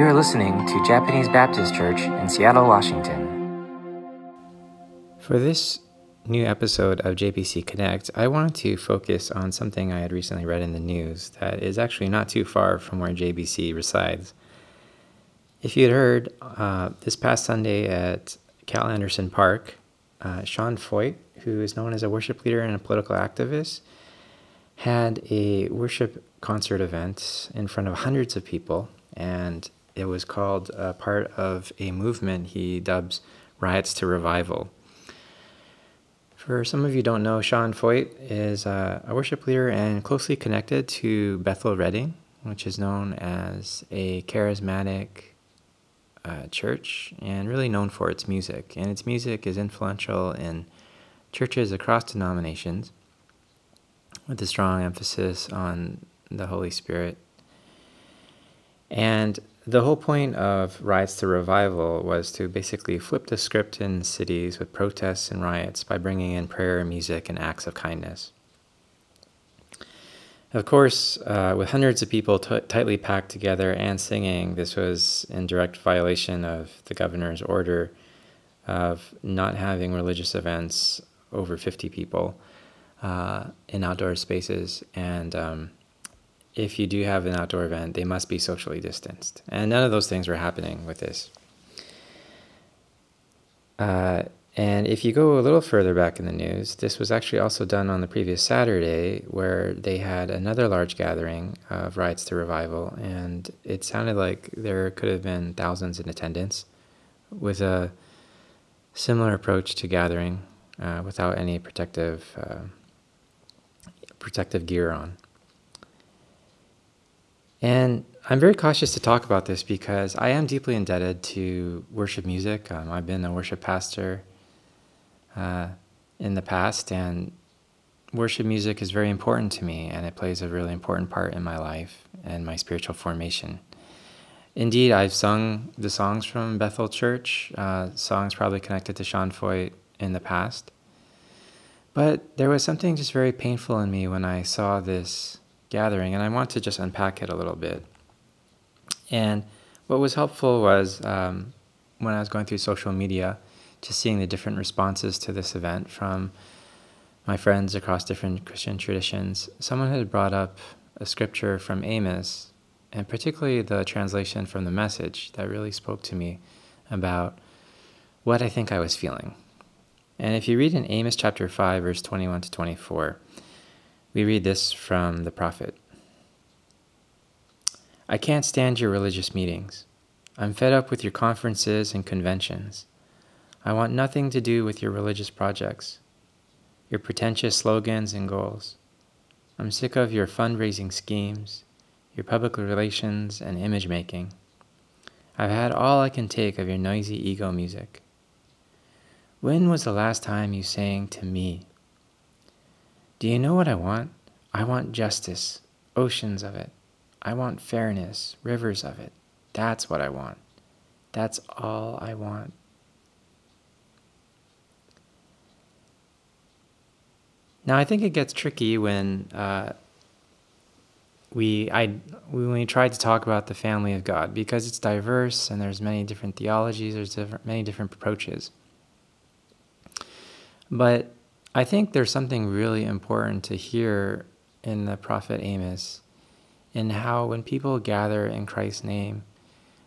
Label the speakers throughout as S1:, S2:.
S1: You're listening to Japanese Baptist Church in Seattle, Washington.
S2: For this new episode of JBC Connect, I wanted to focus on something I had recently read in the news that is actually not too far from where JBC resides. If you had heard, uh, this past Sunday at Cal Anderson Park, uh, Sean Feucht, who is known as a worship leader and a political activist, had a worship concert event in front of hundreds of people, and it was called uh, part of a movement he dubs Riots to Revival. For some of you don't know, Sean Feucht is uh, a worship leader and closely connected to Bethel Redding, which is known as a charismatic uh, church and really known for its music. And its music is influential in churches across denominations with a strong emphasis on the Holy Spirit. And the whole point of Riots to Revival was to basically flip the script in cities with protests and riots by bringing in prayer, music, and acts of kindness. Of course, uh, with hundreds of people t- tightly packed together and singing, this was in direct violation of the governor's order of not having religious events over 50 people uh, in outdoor spaces. And um, if you do have an outdoor event, they must be socially distanced. And none of those things were happening with this. Uh, and if you go a little further back in the news, this was actually also done on the previous Saturday, where they had another large gathering of Riots to Revival, and it sounded like there could have been thousands in attendance, with a similar approach to gathering uh, without any protective uh, protective gear on. And I'm very cautious to talk about this because I am deeply indebted to worship music. Um, I've been a worship pastor uh, in the past, and worship music is very important to me, and it plays a really important part in my life and my spiritual formation. Indeed, I've sung the songs from Bethel Church, uh, songs probably connected to Sean Feucht in the past. But there was something just very painful in me when I saw this gathering, and I want to just unpack it a little bit. And what was helpful was um, when I was going through social media, just seeing the different responses to this event from my friends across different Christian traditions. Someone had brought up a scripture from Amos, and particularly the translation from the message that really spoke to me about what I think I was feeling. And if you read in Amos chapter 5, verse 21 to 24, we read this from the prophet I can't stand your religious meetings. I'm fed up with your conferences and conventions. I want nothing to do with your religious projects, your pretentious slogans and goals. I'm sick of your fundraising schemes, your public relations, and image making. I've had all I can take of your noisy ego music. When was the last time you sang to me? Do you know what I want? I want justice, oceans of it. I want fairness, rivers of it. That's what I want. That's all I want. Now, I think it gets tricky when uh, we I when we try to talk about the family of God because it's diverse and there's many different theologies, there's different, many different approaches. But I think there's something really important to hear in the prophet Amos in how when people gather in Christ's name,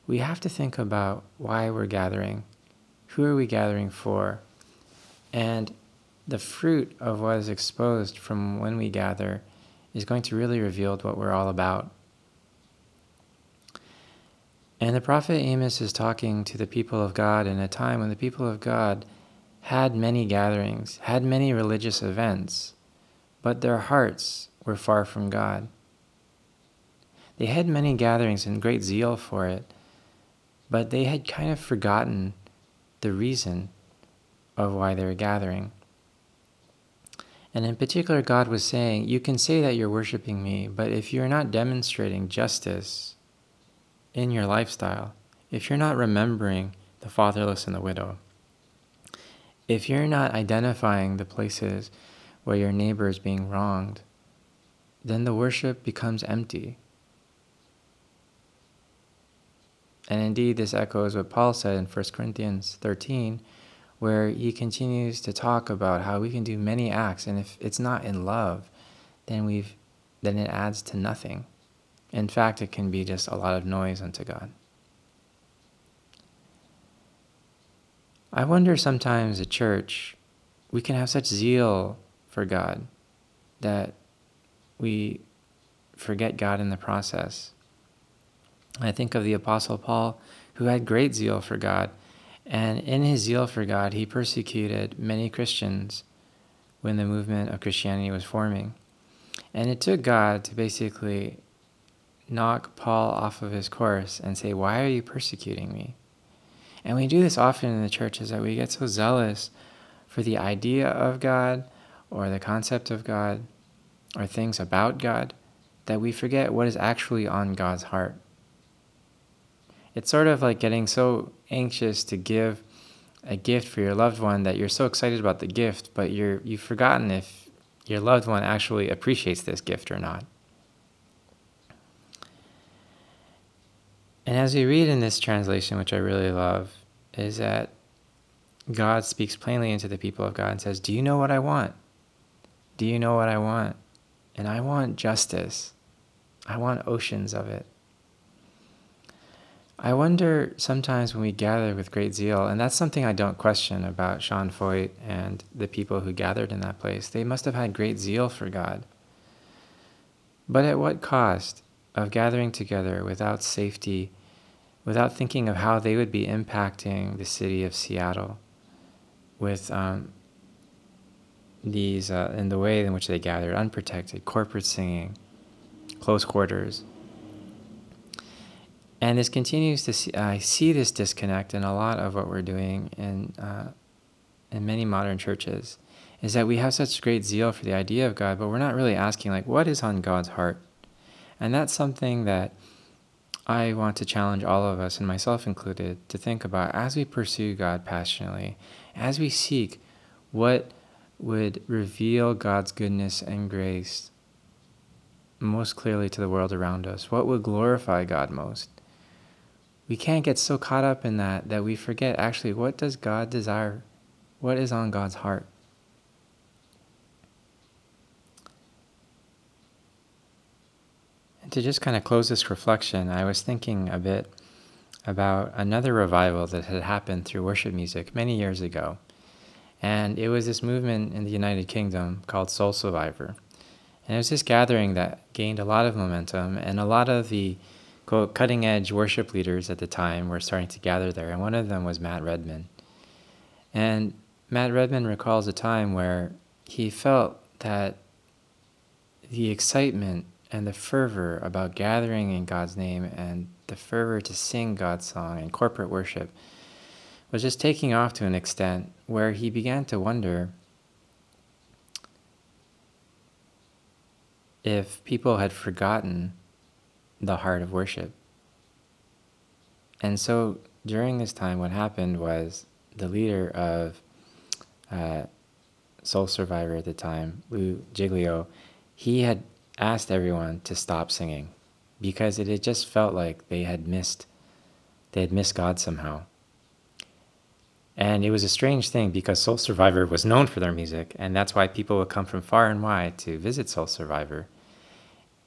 S2: we have to think about why we're gathering, who are we gathering for, and the fruit of what is exposed from when we gather is going to really reveal what we're all about. And the prophet Amos is talking to the people of God in a time when the people of God had many gatherings, had many religious events, but their hearts were far from God. They had many gatherings and great zeal for it, but they had kind of forgotten the reason of why they were gathering. And in particular, God was saying, You can say that you're worshiping me, but if you're not demonstrating justice in your lifestyle, if you're not remembering the fatherless and the widow, if you're not identifying the places where your neighbor is being wronged, then the worship becomes empty. And indeed, this echoes what Paul said in 1 Corinthians 13, where he continues to talk about how we can do many acts, and if it's not in love, then we've then it adds to nothing. In fact, it can be just a lot of noise unto God. I wonder sometimes at church, we can have such zeal for God that we forget God in the process. I think of the Apostle Paul, who had great zeal for God. And in his zeal for God, he persecuted many Christians when the movement of Christianity was forming. And it took God to basically knock Paul off of his course and say, Why are you persecuting me? And we do this often in the church is that we get so zealous for the idea of God or the concept of God or things about God that we forget what is actually on God's heart. It's sort of like getting so anxious to give a gift for your loved one that you're so excited about the gift, but you're you've forgotten if your loved one actually appreciates this gift or not. And as we read in this translation, which I really love, is that God speaks plainly into the people of God and says, Do you know what I want? Do you know what I want? And I want justice. I want oceans of it. I wonder sometimes when we gather with great zeal, and that's something I don't question about Sean Feucht and the people who gathered in that place. They must have had great zeal for God. But at what cost of gathering together without safety, without thinking of how they would be impacting the city of Seattle with um, these, uh, in the way in which they gathered, unprotected, corporate singing, close quarters. And this continues to see, I see this disconnect in a lot of what we're doing in, uh, in many modern churches, is that we have such great zeal for the idea of God, but we're not really asking, like, what is on God's heart? And that's something that I want to challenge all of us, and myself included, to think about as we pursue God passionately, as we seek what would reveal God's goodness and grace most clearly to the world around us, what would glorify God most. We can't get so caught up in that that we forget actually what does God desire? What is on God's heart? To just kind of close this reflection, I was thinking a bit about another revival that had happened through worship music many years ago. And it was this movement in the United Kingdom called Soul Survivor. And it was this gathering that gained a lot of momentum, and a lot of the quote, cutting edge worship leaders at the time were starting to gather there. And one of them was Matt Redman. And Matt Redman recalls a time where he felt that the excitement and the fervor about gathering in God's name and the fervor to sing God's song and corporate worship was just taking off to an extent where he began to wonder if people had forgotten the heart of worship. And so during this time, what happened was the leader of uh, Soul Survivor at the time, Lou Giglio, he had asked everyone to stop singing because it had just felt like they had missed they had missed God somehow. And it was a strange thing because Soul Survivor was known for their music, and that's why people would come from far and wide to visit Soul Survivor.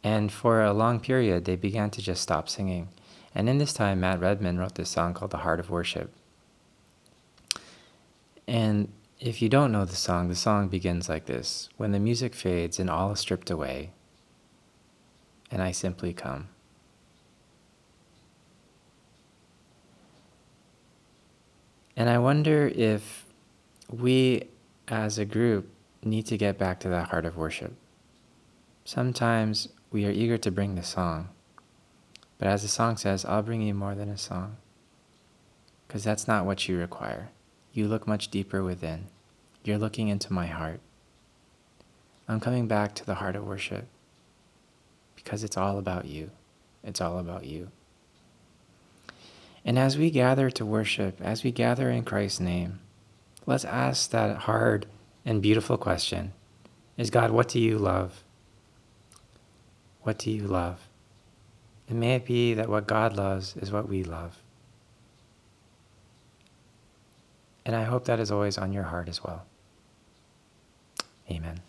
S2: And for a long period, they began to just stop singing. And in this time, Matt Redman wrote this song called The Heart of Worship. And if you don't know the song, the song begins like this When the music fades and all is stripped away, and I simply come. And I wonder if we as a group need to get back to that heart of worship. Sometimes we are eager to bring the song, but as the song says, I'll bring you more than a song. Because that's not what you require. You look much deeper within. You're looking into my heart. I'm coming back to the heart of worship because it's all about you. It's all about you. And as we gather to worship, as we gather in Christ's name, let's ask that hard and beautiful question Is God, what do you love? What do you love? And may it be that what God loves is what we love. And I hope that is always on your heart as well. Amen.